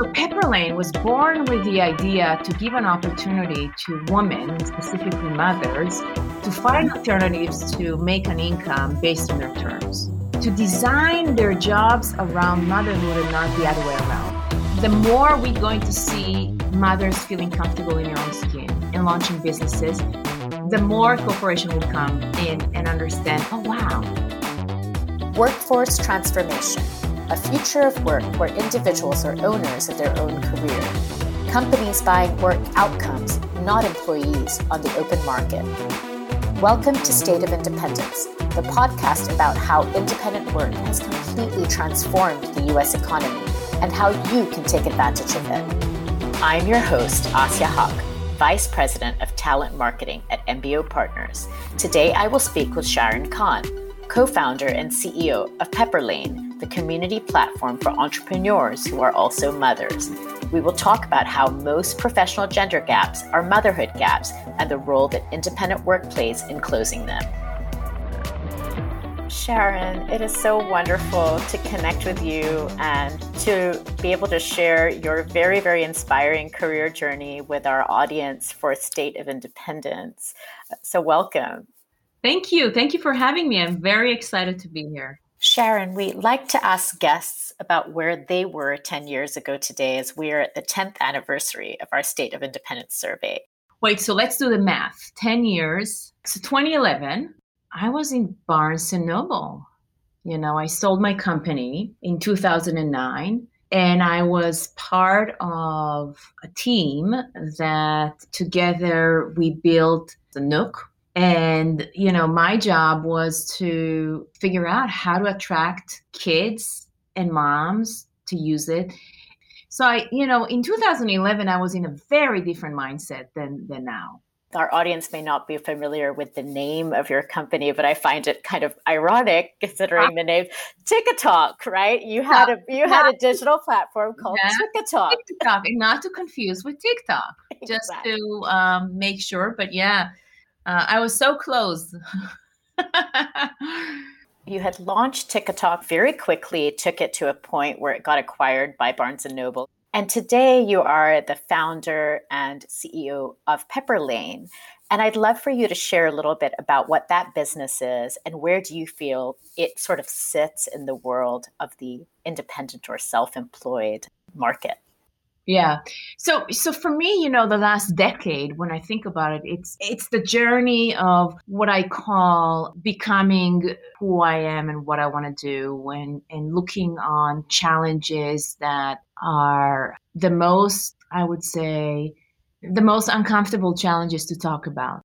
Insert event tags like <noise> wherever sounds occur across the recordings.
So Pepperlane was born with the idea to give an opportunity to women, specifically mothers, to find alternatives to make an income based on their terms, to design their jobs around motherhood and not the other way around. The more we're going to see mothers feeling comfortable in their own skin and launching businesses, the more corporation will come in and understand, oh wow. Workforce transformation a future of work where individuals are owners of their own career. Companies buying work outcomes, not employees, on the open market. Welcome to State of Independence, the podcast about how independent work has completely transformed the US economy and how you can take advantage of it. I'm your host, Asya Haq, Vice President of Talent Marketing at MBO Partners. Today I will speak with Sharon Kan, co founder and CEO of Pepperlane the community platform for entrepreneurs who are also mothers. We will talk about how most professional gender gaps are motherhood gaps and the role that independent work plays in closing them. Sharon, it is so wonderful to connect with you and to be able to share your very, very inspiring career journey with our audience for State of Independence. So, welcome. Thank you. Thank you for having me. I'm very excited to be here. Sharon, we like to ask guests about where they were 10 years ago today as we are at the 10th anniversary of our State of Independence survey. Wait, so let's do the math. 10 years. So 2011, I was in Barnes and Noble. You know, I sold my company in 2009 and I was part of a team that together we built the Nook, and, you know, my job was to figure out how to attract kids and moms to use it. So I, you know, in 2011, I was in a very different mindset than than now. Our audience may not be familiar with the name of your company, but I find it kind of ironic considering the name TikTok, right? You had a you had a digital platform called Tikatok. Tikatok, and not to confuse with TikTok, exactly. <laughs> just to um, make sure. But yeah, uh, I was so close. <laughs> you had launched Tikatok very quickly, took it to a point where it got acquired by Barnes and Noble. And today you are the founder and CEO of Pepperlane. And I'd love for you to share a little bit about what that business is and where do you feel it sort of sits in the world of the independent or self employed market? Yeah. So so for me, you know, the last decade when I think about it, it's it's the journey of what I call becoming who I am and what I want to do and and looking on challenges that are the most I would say the most uncomfortable challenges to talk about.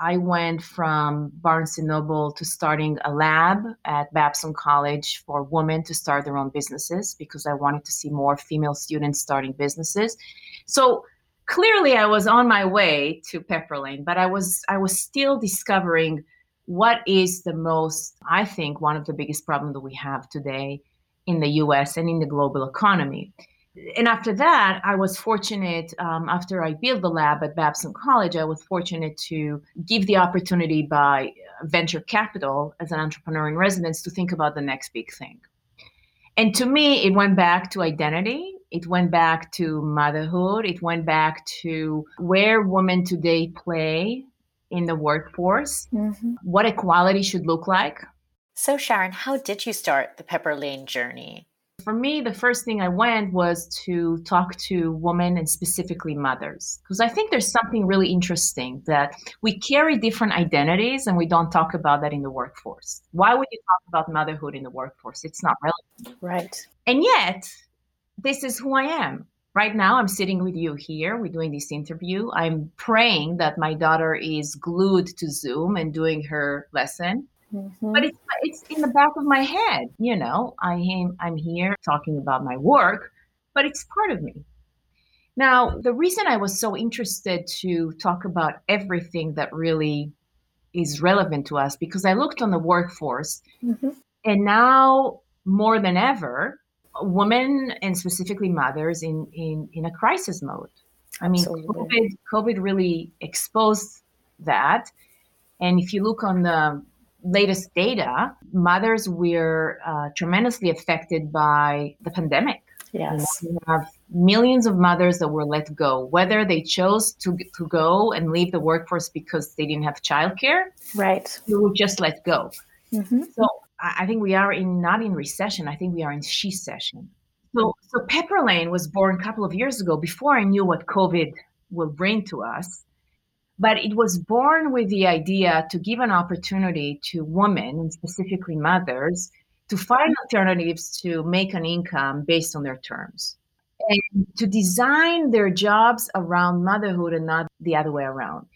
I went from Barnes and Noble to starting a lab at Babson College for women to start their own businesses because I wanted to see more female students starting businesses. So clearly I was on my way to Pepperlane, but I was I was still discovering what is the most I think one of the biggest problems that we have today in the US and in the global economy and after that, I was fortunate. Um, after I built the lab at Babson College, I was fortunate to give the opportunity by venture capital as an entrepreneur in residence to think about the next big thing. And to me, it went back to identity. It went back to motherhood. It went back to where women today play in the workforce, mm-hmm. what equality should look like. So, Sharon, how did you start the Pepperlane journey? For me, the first thing I went was to talk to women and specifically mothers, because I think there's something really interesting that we carry different identities and we don't talk about that in the workforce. Why would you talk about motherhood in the workforce? It's not relevant. Right. And yet, this is who I am. Right now, I'm sitting with you here. We're doing this interview. I'm praying that my daughter is glued to Zoom and doing her lesson Mm-hmm. But it's it's in the back of my head, you know. I am I'm here talking about my work, but it's part of me. Now, the reason I was so interested to talk about everything that really is relevant to us because I looked on the workforce mm-hmm. and now more than ever, women and specifically mothers in in, in a crisis mode. I mean, COVID, COVID really exposed that. And if you look on the latest data, mothers were uh, tremendously affected by the pandemic. Yes. You know, we have millions of mothers that were let go, whether they chose to, to go and leave the workforce because they didn't have childcare, right? They were just let go. Mm-hmm. So I think we are in not in recession. I think we are in she-cession. So, so Pepperlane was born a couple of years ago before I knew what COVID will bring to us. But it was born with the idea to give an opportunity to women, and specifically mothers, to find alternatives to make an income based on their terms and to design their jobs around motherhood and not the other way around.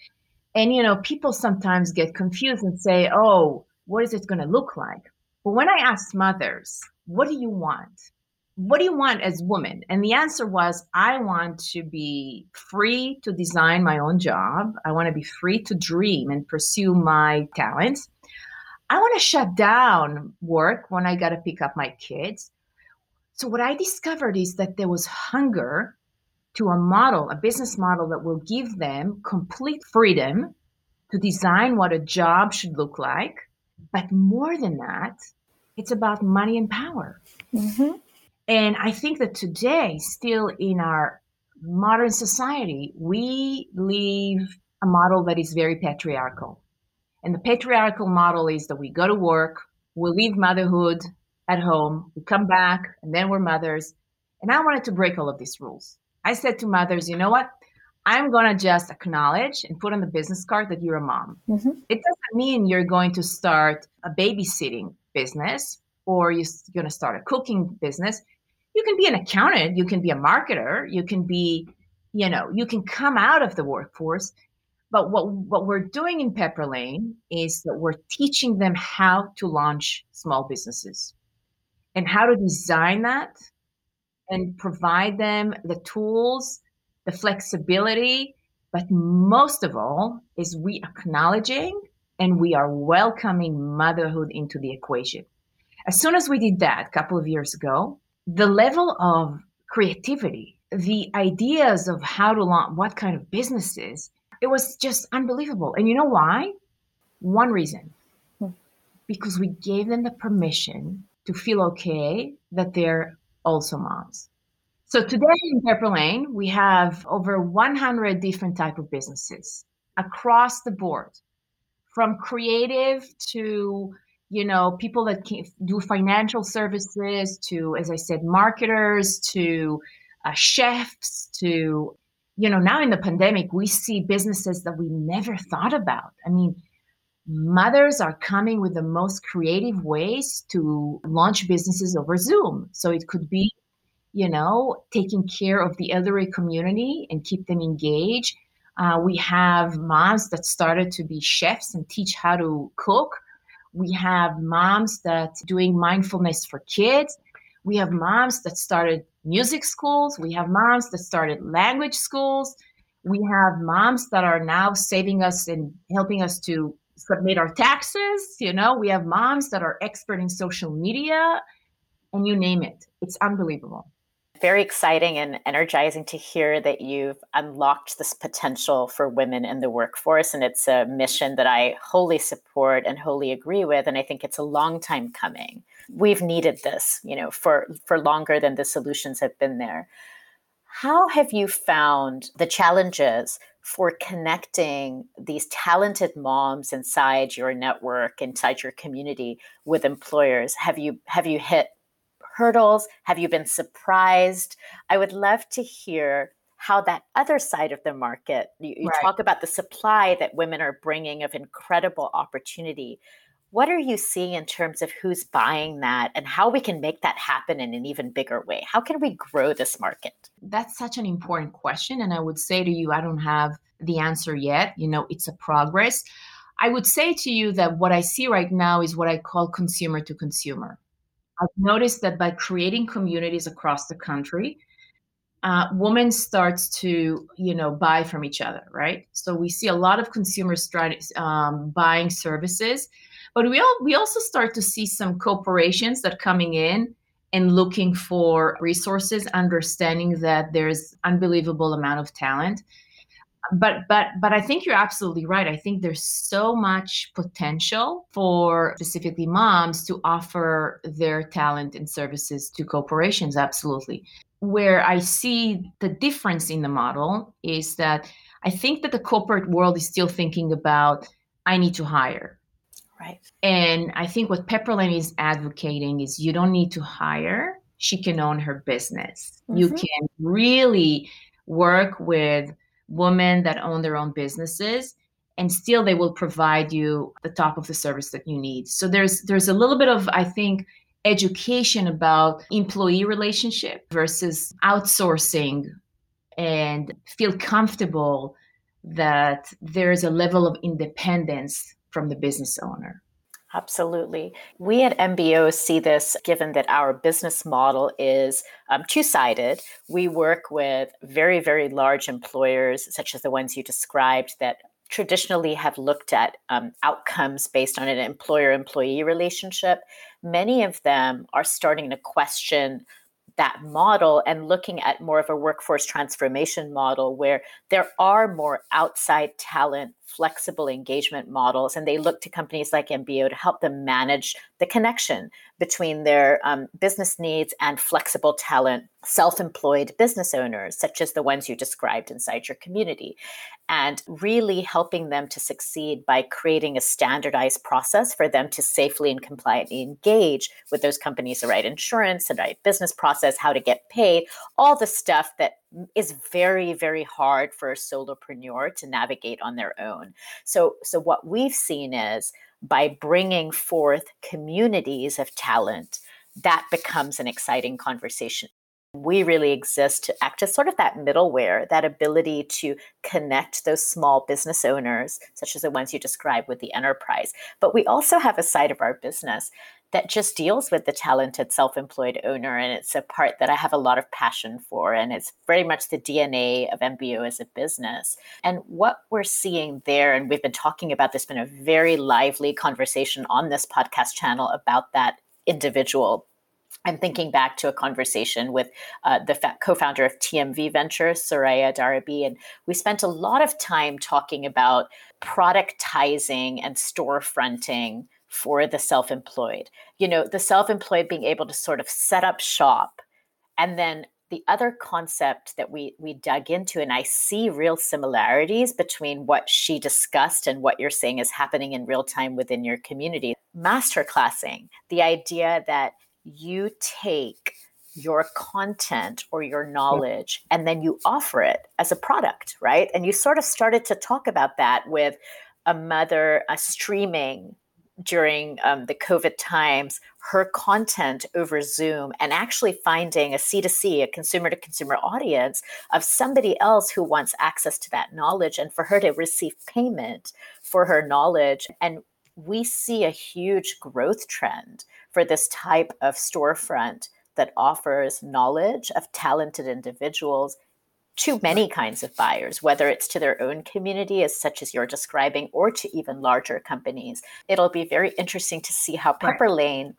And, you know, people sometimes get confused and say, oh, what is it going to look like? But when I asked mothers, what do you want? What do you want as women? And the answer was, I want to be free to design my own job. I want to be free to dream and pursue my talents. I want to shut down work when I got to pick up my kids. So, what I discovered is that there was hunger to a model, a business model that will give them complete freedom to design what a job should look like. But more than that, it's about money and power. Mm-hmm. And I think that today, still in our modern society, we live a model that is very patriarchal. And the patriarchal model is that we go to work, we leave motherhood at home, we come back, and then we're mothers. And I wanted to break all of these rules. I said to mothers, you know what? I'm going to just acknowledge and put on the business card that you're a mom. Mm-hmm. It doesn't mean you're going to start a babysitting business or you're going to start a cooking business. You can be an accountant, you can be a marketer, you can be, you know, you can come out of the workforce. But what, what we're doing in Pepperlane is that we're teaching them how to launch small businesses and how to design that and provide them the tools, the flexibility, but most of all is we acknowledging and we are welcoming motherhood into the equation. As soon as we did that a couple of years ago, the level of creativity, the ideas of how to launch what kind of businesses, it was just unbelievable. And you know why? One reason. Hmm. Because we gave them the permission to feel okay that they're also moms. So today in Pepperlane, we have over 100 different type of businesses across the board, from creative to you know people that can do financial services to, as I said, marketers to uh, chefs to you know now in the pandemic we see businesses that we never thought about. I mean, mothers are coming with the most creative ways to launch businesses over Zoom. So it could be, you know, taking care of the elderly community and keep them engaged. Uh, we have moms that started to be chefs and teach how to cook. We have moms that doing mindfulness for kids. We have moms that started music schools. We have moms that started language schools. We have moms that are now saving us and helping us to submit our taxes. You know, we have moms that are expert in social media, and you name it. It's unbelievable. Very exciting and energizing to hear that you've unlocked this potential for women in the workforce. And it's a mission that I wholly support and wholly agree with. And I think it's a long time coming. We've needed this, you know, for, for longer than the solutions have been there. How have you found the challenges for connecting these talented moms inside your network, inside your community with employers? Have you have you hit hurdles? Have you been surprised? I would love to hear how that other side of the market, you, you right. talk about the supply that women are bringing of incredible opportunity what are you seeing in terms of who's buying that and how we can make that happen in an even bigger way? How can we grow this market? That's such an important question. And I would say to you, I don't have the answer yet. You know, it's a progress. I would say to you that what I see right now is what I call consumer to consumer. I've noticed that by creating communities across the country, uh, women starts to you know buy from each other right so we see a lot of consumers um, buying services but we all we also start to see some corporations that coming in and looking for resources, understanding that there's unbelievable amount of talent. But but but i think you're absolutely right. I think there's so much potential for specifically moms to offer their talent and services to corporations absolutely. Where i see the difference in the model is that i think that the corporate world is still thinking about i need to hire. Right. And i think what Pepperlane is advocating is you don't need to hire. She can own her business. Mm-hmm. you can really work with women that own their own businesses and still they will provide you the top of the service that you need. So there's there's a little bit of i think education about employee relationship versus outsourcing and feel comfortable that there's a level of independence from the business owner Absolutely. We at MBO see this given that our business model is um, two sided. We work with very, very large employers, such as the ones you described, that traditionally have looked at um, outcomes based on an employer employee relationship. Many of them are starting to question that model and looking at more of a workforce transformation model where there are more outside talent flexible engagement models and they look to companies like mbo to help them manage the connection between their um, business needs and flexible talent self-employed business owners such as the ones you described inside your community and really helping them to succeed by creating a standardized process for them to safely and compliantly engage with those companies the right insurance the right business process how to get paid all the stuff that is very very hard for a solopreneur to navigate on their own so so what we've seen is by bringing forth communities of talent that becomes an exciting conversation we really exist to act as sort of that middleware, that ability to connect those small business owners, such as the ones you described with the enterprise. But we also have a side of our business that just deals with the talented self-employed owner and it's a part that i have a lot of passion for and it's very much the dna of mbo as a business. And what we're seeing there and we've been talking about this been a very lively conversation on this podcast channel about that individual. I'm thinking back to a conversation with uh, the fa- co-founder of TMV Ventures, Soraya Darabi, and we spent a lot of time talking about productizing and storefronting for the self employed. You know, the self employed being able to sort of set up shop. And then the other concept that we, we dug into, and I see real similarities between what she discussed and what you're saying is happening in real time within your community. Masterclassing, the idea that you take your content or your knowledge and then you offer it as a product, right? And you sort of started to talk about that with a mother a streaming during um, the COVID times her content over Zoom and actually finding a C2C, a consumer to consumer audience of somebody else who wants access to that knowledge and for her to receive payment for her knowledge. And we see a huge growth trend for this type of storefront that offers knowledge of talented individuals to many kinds of buyers, whether it's to their own community, as such as you're describing, or to even larger companies. It'll be very interesting to see how Pepperlane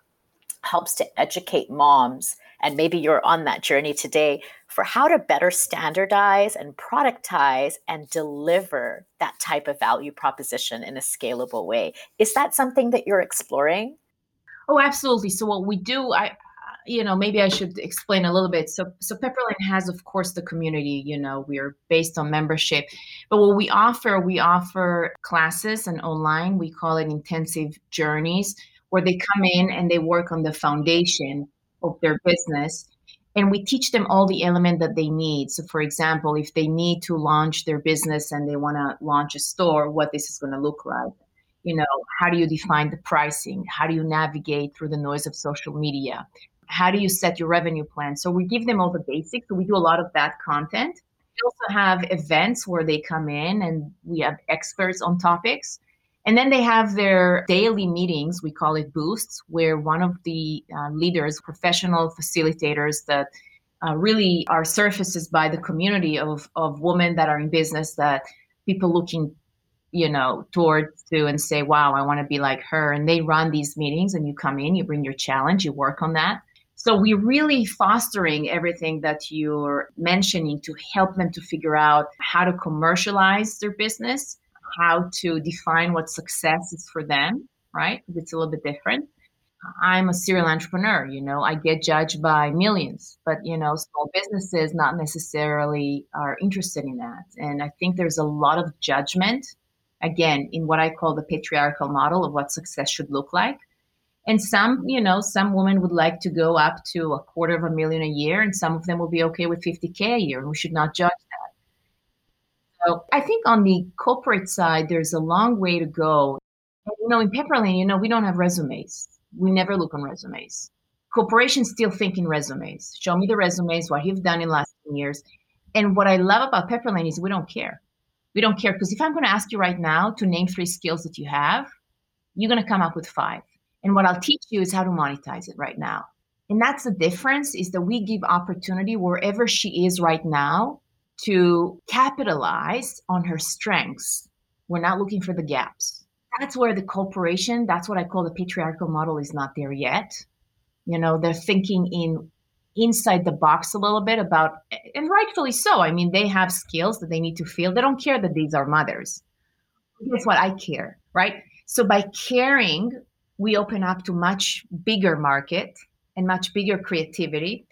helps to educate moms, and maybe you're on that journey today for how to better standardize and productize and deliver that type of value proposition in a scalable way. Is that something that you're exploring? Oh, absolutely. So what we do, I you know, maybe I should explain a little bit. So, so Pepperlane has, of course, the community. You know, we are based on membership, but what we offer, we offer classes and online. We call it intensive journeys, where they come in and they work on the foundation of their business, and we teach them all the element that they need. So, for example, if they need to launch their business and they want to launch a store, what this is going to look like you know how do you define the pricing how do you navigate through the noise of social media how do you set your revenue plan? So we give them all the basics. So we do a lot of that content. We also have events where they come in and we have experts on topics. And then they have their daily meetings, we call it boosts, where one of the uh, leaders, professional facilitators that uh, really are surfaces by the community of, of women that are in business that people looking you know towards to and say wow i want to be like her and they run these meetings and you come in you bring your challenge you work on that So we're really fostering everything that you're mentioning to help them to figure out how to commercialize their business, how to define what success is for them, right? It's a little bit different. I'm a serial entrepreneur, you know, I get judged by millions, but you know, small businesses not necessarily are interested in that. And I think there's a lot of judgment again in what I call the patriarchal model of what success should look like. And some, you know, some women would like to go up to a quarter of a million a year, and some of them will be okay with 50K a year. We should not judge that. So I think on the corporate side, there's a long way to go. You know, in Pepperlane, you know, we don't have resumes. We never look on resumes. Corporations still think in resumes. Show me the resumes, what you've done in the last 10 years. And what I love about Pepperlane is we don't care. We don't care because if I'm going to ask you right now to name three skills that you have, you're going to come up with five. And what I'll teach you is how to monetize it right now. And that's the difference is that we give opportunity wherever she is right now to capitalize on her strengths. We're not looking for the gaps. That's where the corporation, that's what I call the patriarchal model is not there yet. You know, they're thinking in inside the box a little bit about and rightfully so. I mean, they have skills that they need to feel. They don't care that these are mothers. Guess what? I care, right? So by caring we open up to much bigger market and much bigger creativity.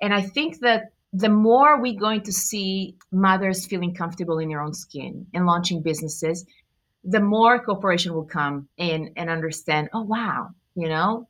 And I think that the more we're going to see mothers feeling comfortable in their own skin and launching businesses, the more corporation will come in and understand, oh wow, you know,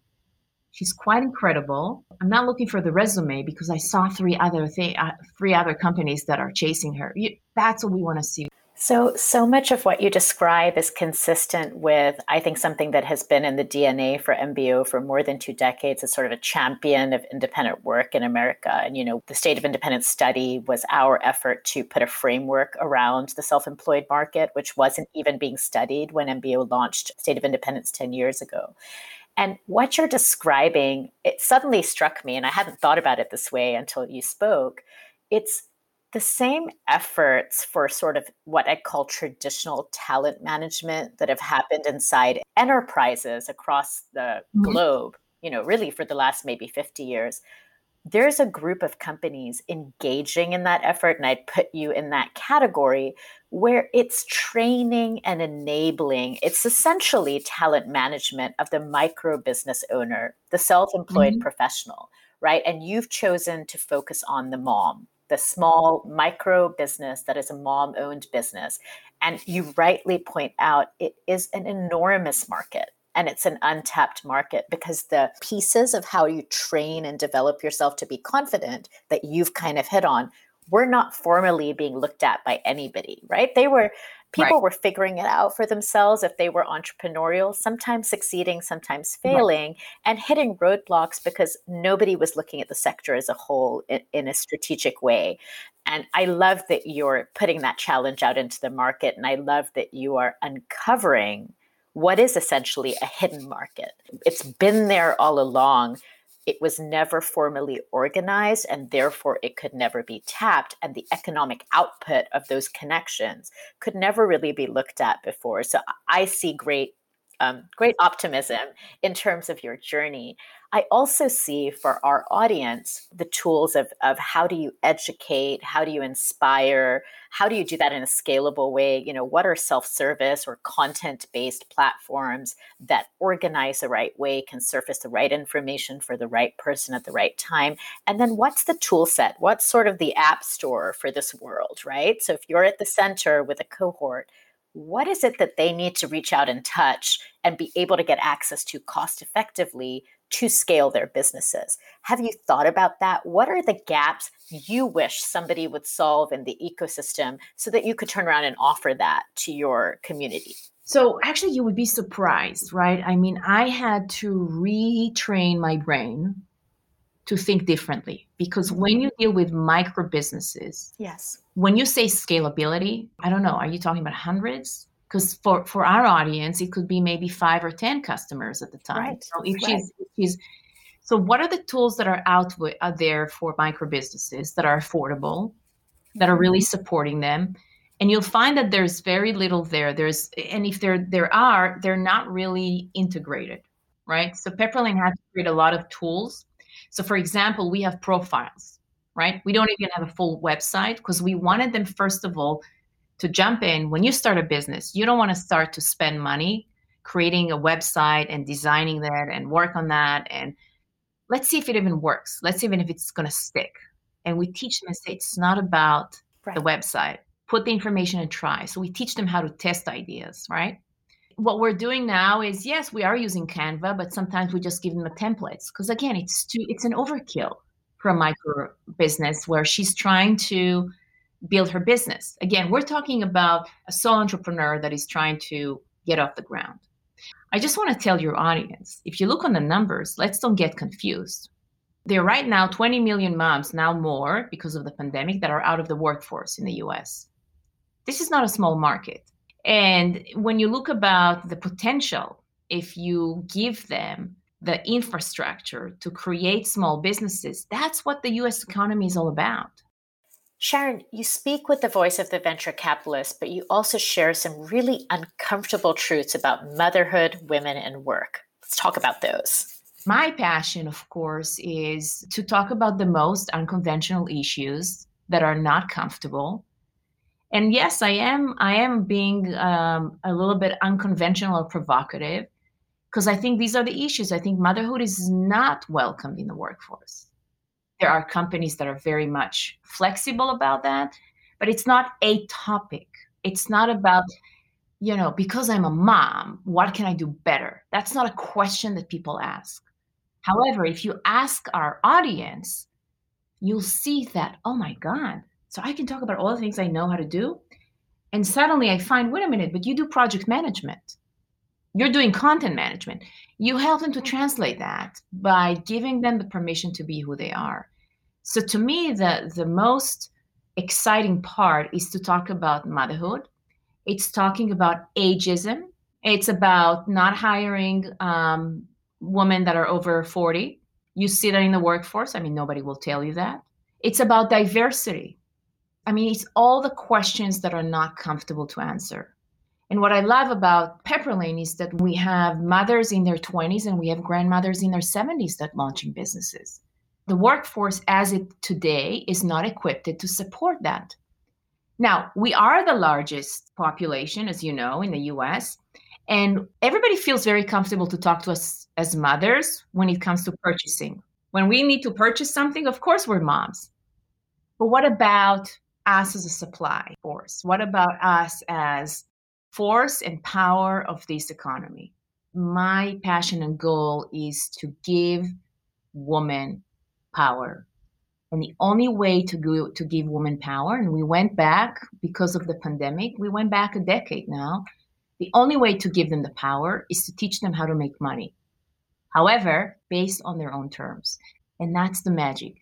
she's quite incredible. I'm not looking for the resume because I saw three other th- uh, three other companies that are chasing her. You, that's what we want to see. So, so much of what you describe is consistent with, I think, something that has been in the DNA for MBO for more than two decades as sort of a champion of independent work in America. And, you know, the State of Independence study was our effort to put a framework around the self employed market, which wasn't even being studied when MBO launched State of Independence 10 years ago. And what you're describing, it suddenly struck me, and I hadn't thought about it this way until you spoke. It's the same efforts for sort of what I call traditional talent management that have happened inside enterprises across the mm-hmm. globe, you know, really for the last maybe 50 years. There's a group of companies engaging in that effort, and I'd put you in that category where it's training and enabling. It's essentially talent management of the micro business owner, the self employed mm-hmm. professional, right? And you've chosen to focus on the mom the small micro business that is a mom owned business. And you rightly point out it is an enormous market and it's an untapped market because the pieces of how you train and develop yourself to be confident that you've kind of hit on were not formally being looked at by anybody, right? They were people right. were figuring it out for themselves if they were entrepreneurial, sometimes succeeding, sometimes failing, right. and hitting roadblocks because nobody was looking at the sector as a whole in, in, a strategic way. And I love that you're putting that challenge out into the market. And I love that you are uncovering what is essentially a hidden market. It's been there all along it was never formally organized and therefore it could never be tapped and the economic output of those connections could never really be looked at before. So i see great um, great optimism in terms of your journey. I also see for our audience the tools of, of how do you educate, how do you inspire, how do you do that in a scalable way? You know, what are self service or content based platforms that organize the right way, can surface the right information for the right person at the right time? And then what's the tool set? What's sort of the app store for this world, right? So if you're at the center with a cohort, what is it that they need to reach out and touch and be able to get access to cost effectively to scale their businesses. Have you thought about that? What are the gaps you wish somebody would solve in the ecosystem so that you could turn around and offer that to your community? So, actually, you would be surprised, right? I mean, I had to retrain my brain to think differently because when you deal with micro businesses, yes, when you say scalability, I don't know, are you talking about hundreds? Because for for our audience, it could be maybe five or ten customers at the time. Right. So if right. she's, if she's so what are the tools that are out, out there for micro businesses that are affordable, that are really mm-hmm. supporting them? And you'll find that there's very little there. There's and if there there are, they're not really integrated, right? So Pepperlane has to create a lot of tools So, for example, we have profiles, right? We don't even have a full website because we wanted them, first of all, to jump in. When you start a business, you don't want to start to spend money creating a website and designing that and work on that. And let's see if it even works. Let's see even if it's going to stick. And we teach them and say it's not about right. the website. Put the information and try. So we teach them how to test ideas, right? What we're doing now is yes, we are using Canva, but sometimes we just give them the templates because again, it's too it's an overkill for a micro business where she's trying to build her business. Again, we're talking about a sole entrepreneur that is trying to get off the ground. I just want to tell your audience, if you look on the numbers, let's don't get confused. There are right now 20 million moms, now more because of the pandemic, that are out of the workforce in the US. This is not a small market. And when you look about the potential, if you give them the infrastructure to create small businesses, that's what the US economy is all about. Sharon, you speak with the voice of the venture capitalist, but you also share some really uncomfortable truths about motherhood, women, and work. Let's talk about those. My passion, of course, is to talk about the most unconventional issues that are not comfortable and yes i am i am being um, a little bit unconventional or provocative because i think these are the issues. I think motherhood is not welcomed in the workforce. There are companies that are very much flexible about that but it's not a topic. It's not about you know because i'm a mom what can i do better? That's not a question that people ask. However if you ask our audience you'll see that oh my god so I can talk about all the things I know how to do. And suddenly I find, wait a minute, but you do project management. You're doing content management. You help them to translate that by giving them the permission to be who they are. So to me, the, the most exciting part is to talk about motherhood. It's talking about ageism. It's about not hiring um, women that are over 40. You see that in the workforce. I mean, nobody will tell you that. It's about diversity. I mean, it's all the questions that are not comfortable to answer. And what I love about Pepperlane is that we have mothers in their 20s and we have grandmothers in their 70s that launching businesses. The workforce as it today is not equipped to support that. Now, we are the largest population, as you know, in the US, and everybody feels very comfortable to talk to us as mothers when it comes to purchasing. When we need to purchase something, of course, we're moms. But what about us as a supply force? What about us as force and power of this economy? My passion and goal is to give women power. And the only way to go to give women power, and we went back because of the pandemic, we went back a decade now. The only way to give them the power is to teach them how to make money. However, based on their own terms. And that's the magic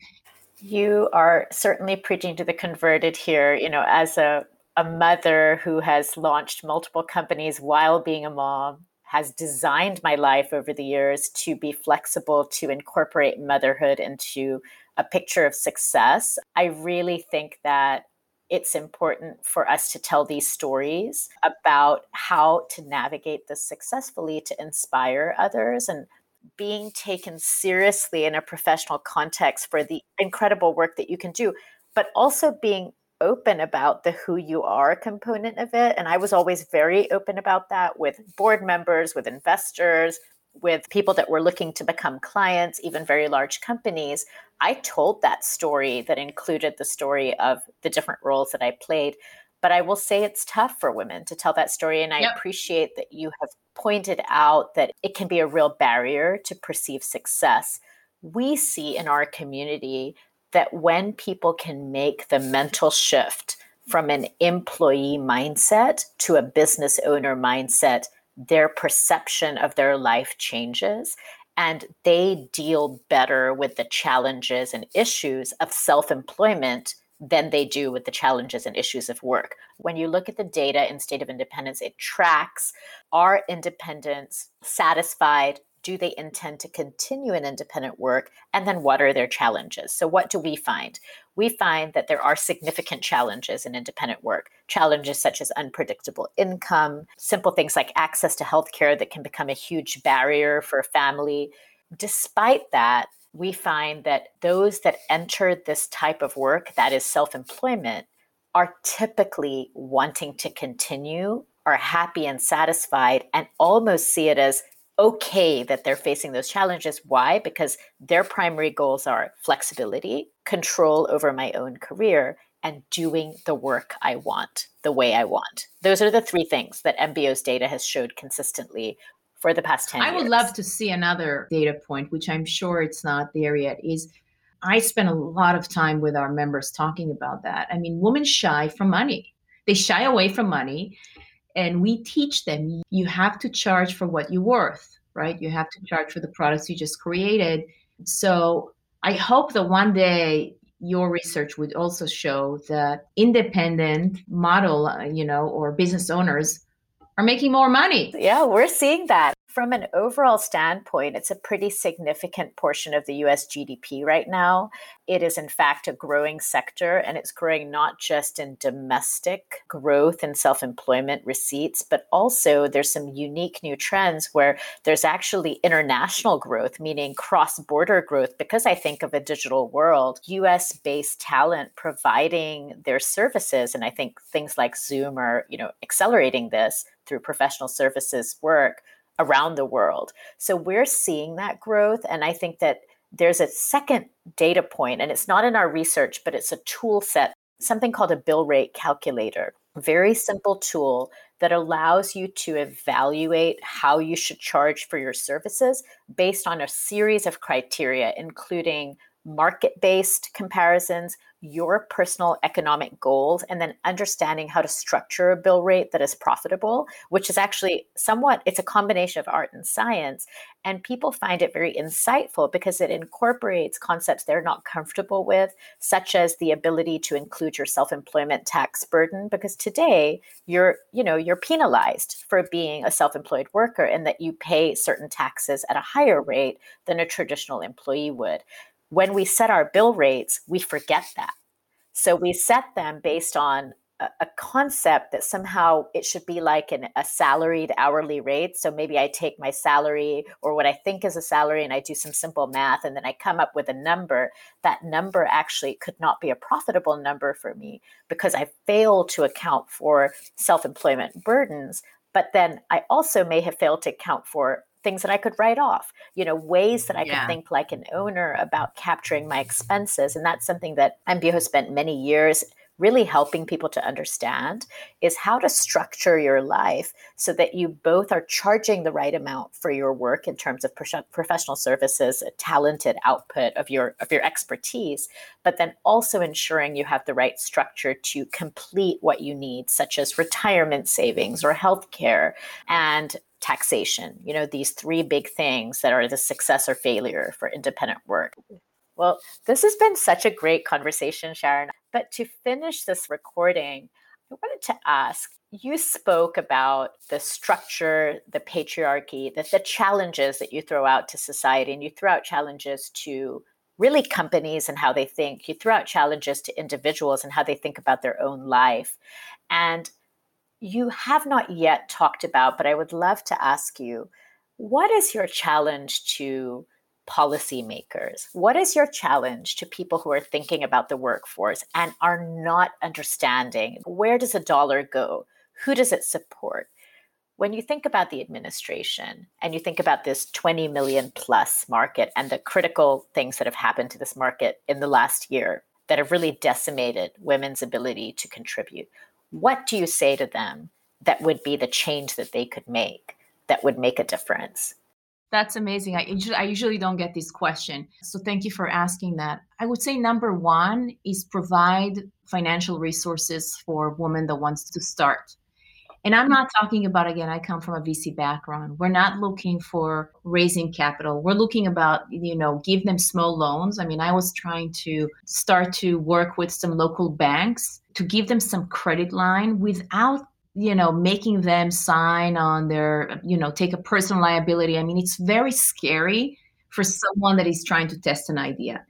you are certainly preaching to the converted here. You know, as a, a mother who has launched multiple companies while being a mom, has designed my life over the years to be flexible to incorporate motherhood into a picture of success. I really think that it's important for us to tell these stories about how to navigate this successfully to inspire others and being taken seriously in a professional context for the incredible work that you can do, but also being open about the who you are component of it. And I was always very open about that with board members, with investors, with people that were looking to become clients, even very large companies. I told that story that included the story of the different roles that I played. But I will say it's tough for women to tell that story. And I yep. appreciate that you have pointed out that it can be a real barrier to perceive success. We see in our community that when people can make the mental shift from an employee mindset to a business owner mindset, their perception of their life changes and they deal better with the challenges and issues of self employment than they do with the challenges and issues of work. When you look at the data in State of Independence, it tracks are independents satisfied? Do they intend to continue in independent work? And then what are their challenges? So, what do we find? We find that there are significant challenges in independent work. Challenges such as unpredictable income, simple things like access to healthcare that can become a huge barrier for a family. Despite that, we find that those that enter this type of work, that is self employment, are typically wanting to continue, are happy and satisfied, and almost see it as okay that they're facing those challenges. Why? Because their primary goals are flexibility, control over my own career, and doing the work I want the way I want. Those are the three things that MBO's data has showed consistently for the past 10 I years. would love to see another data point, which I'm sure it's not there yet, is I spend a lot of time with our members talking about that. I mean, women shy from money. They shy away from money. And we teach them you have to charge for what you're worth, right? You have to charge for the products you just created. So I hope that one day your research would also show that independent model, you know, or business owners are making more money. Yeah, we're seeing that. From an overall standpoint, it's a pretty significant portion of the US GDP right now. It is, in fact, a growing sector, and it's growing not just in domestic growth and self employment receipts, but also there's some unique new trends where there's actually international growth, meaning cross border growth. Because I think of a digital world, US based talent providing their services, and I think things like Zoom are you know, accelerating this through professional services work around the world. So we're seeing that growth. And I think that there's a second data point, and it's not in our research, but it's a tool set, something called a bill rate calculator. Very simple tool that allows you to evaluate how you should charge for your services based on a series of criteria, including market based comparisons, your personal economic goals and then understanding how to structure a bill rate that is profitable which is actually somewhat it's a combination of art and science and people find it very insightful because it incorporates concepts they're not comfortable with such as the ability to include your self-employment tax burden because today you're you know you're penalized for being a self-employed worker and that you pay certain taxes at a higher rate than a traditional employee would when we set our bill rates, we forget that. So we set them based on a, a concept that somehow it should be like an, a salaried hourly rate. So maybe I take my salary or what I think is a salary and I do some simple math and then I come up with a number. That number actually could not be a profitable number for me because I fail to account for self employment burdens. But then I also may have failed to account for things that I could write off, you know, ways that I yeah. could think like an owner about capturing my expenses. And that's something that MBO has spent many years really helping people to understand is how to structure your life so that you both are charging the right amount for your work in terms of pro- professional services a talented output of your of your expertise but then also ensuring you have the right structure to complete what you need such as retirement savings or health care and taxation. You know, these three big things that are the success or failure for independent work. Well, this has been such a great conversation, Sharon. But to finish this recording, I wanted to ask you spoke about the structure, the patriarchy, the, the challenges that you throw out to society, and you throw out challenges to really companies and how they think. You throw out challenges to individuals and how they think about their own life. And you have not yet talked about, but I would love to ask you what is your challenge to policymakers? What is your challenge to people who are thinking about the workforce and are not understanding where does a dollar go? Who does it support? When you think about the administration and you think about this 20 million plus market and the critical things that have happened to this market in the last year that have really decimated women's ability to contribute, what do you say to them that would be the change that they could make that would make a difference? That's amazing. I usually, I usually don't get this question. So thank you for asking that. I would say number one is provide financial resources for women that wants to start. And I'm not talking about again, I come from a VC background. We're not looking for raising capital. We're looking about, you know, give them small loans. I mean, I was trying to start to work with some local banks to give them some credit line without you know making them sign on their you know take a personal liability i mean it's very scary for someone that is trying to test an idea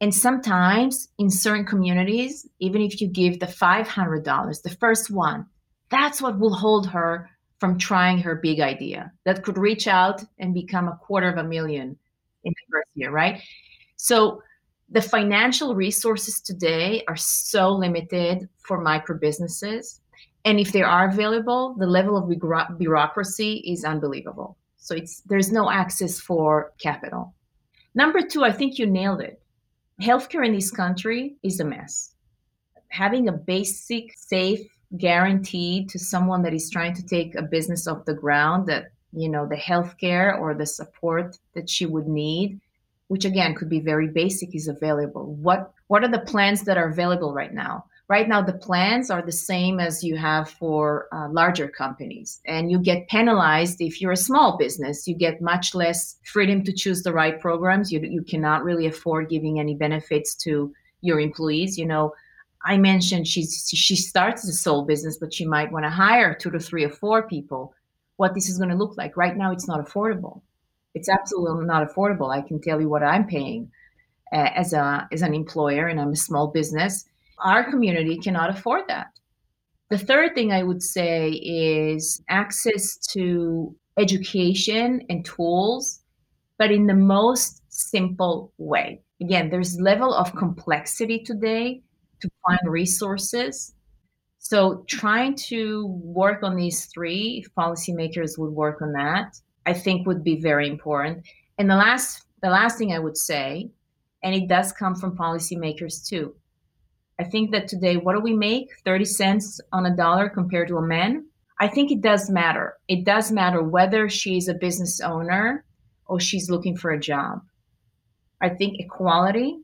and sometimes in certain communities even if you give the $500 the first one that's what will hold her from trying her big idea that could reach out and become a quarter of a million in the first year right So the financial resources today are so limited for micro businesses. And if they are available, the level of bureaucracy is unbelievable. So it's there's no access for capital. Number two, I think you nailed it. Healthcare in this country is a mess. Having a basic, safe, guaranteed to someone that is trying to take a business off the ground that you know the healthcare or the support that she would need which again could be very basic is available. What what are the plans that are available right now? Right now the plans are the same as you have for uh, larger companies and you get penalized if you're a small business. You get much less freedom to choose the right programs. You, you cannot really afford giving any benefits to your employees. You know I mentioned she's she starts a sole business, but she might want to hire two to three or four people. What this is going to look like right now, it's not affordable. It's absolutely not affordable. I can tell you what I'm paying uh, as a as an employer, and I'm a small business. Our community cannot afford that. The third thing I would say is access to education and tools, but in the most simple way. Again, there's level of complexity today to find resources. So trying to work on these three, if policymakers would work on that, I think would be very important. And the last the last thing I would say, and it does come from policymakers too. I think that today, what do we make? 30 cents on a dollar compared to a man? I think it does matter. It does matter whether she's a business owner or she's looking for a job. I think equality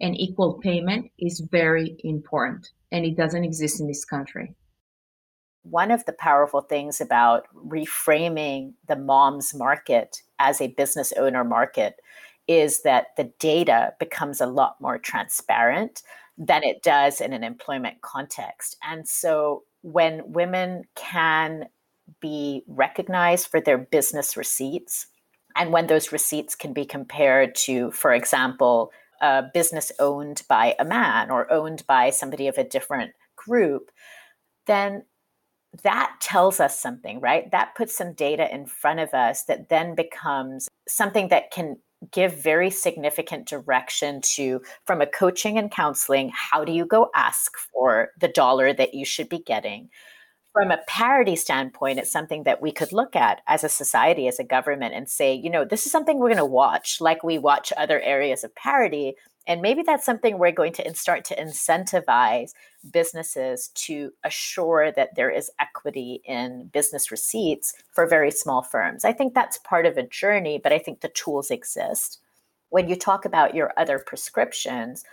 and equal payment is very important, and it doesn't exist in this country. One of the powerful things about reframing the mom's market as a business owner market is that the data becomes a lot more transparent than it does in an employment context. And so when women can be recognized for their business receipts, and when those receipts can be compared to, for example, a business owned by a man or owned by somebody of a different group, then that tells us something, right? That puts some data in front of us that then becomes something that can give very significant direction to from a coaching and counseling how do you go ask for the dollar that you should be getting from a parity standpoint, it's something that we could look at as a society, as a government, and say, you know, this is something we're going to watch, like we watch other areas of parity. And maybe that's something we're going to start to incentivize businesses to assure that there is equity in business receipts for very small firms. I think that's part of a journey, but I think the tools exist. When you talk about your other prescriptions,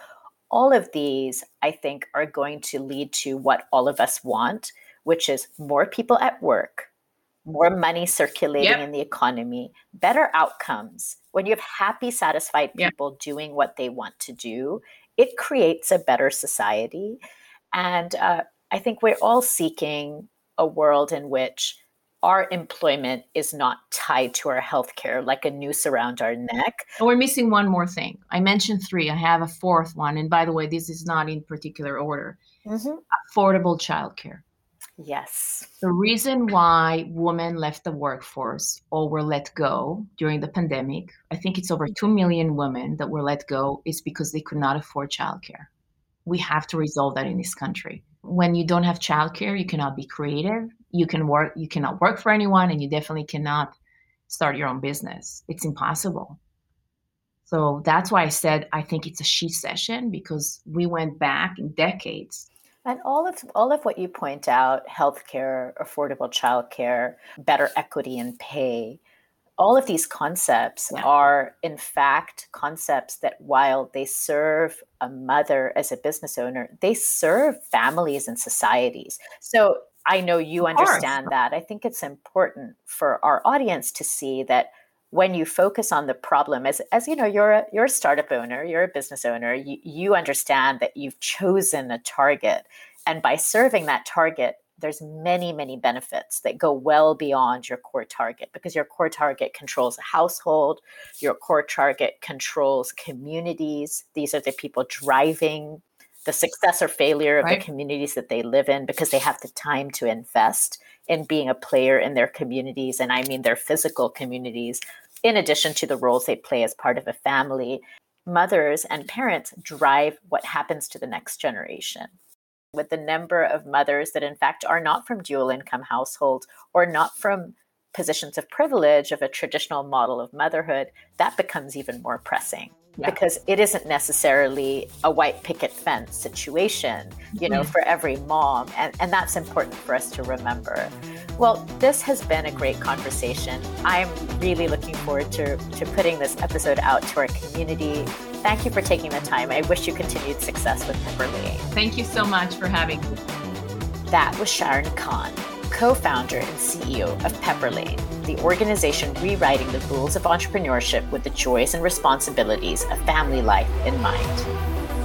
all of these, I think, are going to lead to what all of us want, which is more people at work, more money circulating yep. in the economy, better outcomes. When you have happy, satisfied people yep. doing what they want to do, it creates a better society. And uh, I think we're all seeking a world in which our employment is not tied to our healthcare like a noose around our neck. And we're missing one more thing. I mentioned three. I have a fourth one. And by the way, this is not in particular order. Mm-hmm. Affordable childcare. Yes. The reason why women left the workforce or were let go during the pandemic, I think it's over 2 million women that were let go, is because they could not afford childcare. We have to resolve that in this country. When you don't have childcare, you cannot be creative. You can work you cannot work for anyone and you definitely cannot start your own business. It's impossible. So that's why I said I think it's a she session because we went back in decades and all of all of what you point out, healthcare, affordable childcare, better equity in pay, all of these concepts yeah. are in fact concepts that while they serve a mother as a business owner, they serve families and societies. So I know you understand that. I think it's important for our audience to see that when you focus on the problem as as you know you're a you're a startup owner you're a business owner you, you understand that you've chosen a target and by serving that target there's many many benefits that go well beyond your core target because your core target controls a household your core target controls communities these are the people driving the success or failure of right. the communities that they live in because they have the time to invest in being a player in their communities and i mean their physical communities in addition to the roles they play as part of a family. mothers and parents drive what happens to the next generation. With the number of mothers that, in fact, are not from dual income households or not from positions of privilege of a traditional model of motherhood, that becomes even more pressing. Yeah. Because it isn't necessarily a white picket fence situation, you know, mm-hmm. for every mom. And, and that's important for us to remember. Well, this has been a great conversation. I'm really looking forward to, to putting this episode out to our community. Thank you for taking the time. I wish you continued success with Pepperlane. Thank you so much for having me. That was Sharon Kan co founder and CEO of Pepperlane, the organization rewriting the rules of entrepreneurship with the joys and responsibilities of family life in mind.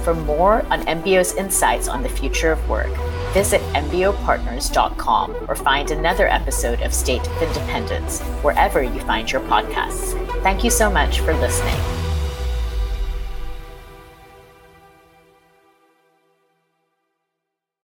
For more on MBO's insights on the future of work, visit MBOpartners.com or find another episode of State of Independence wherever you find your podcasts. Thank you so much for listening.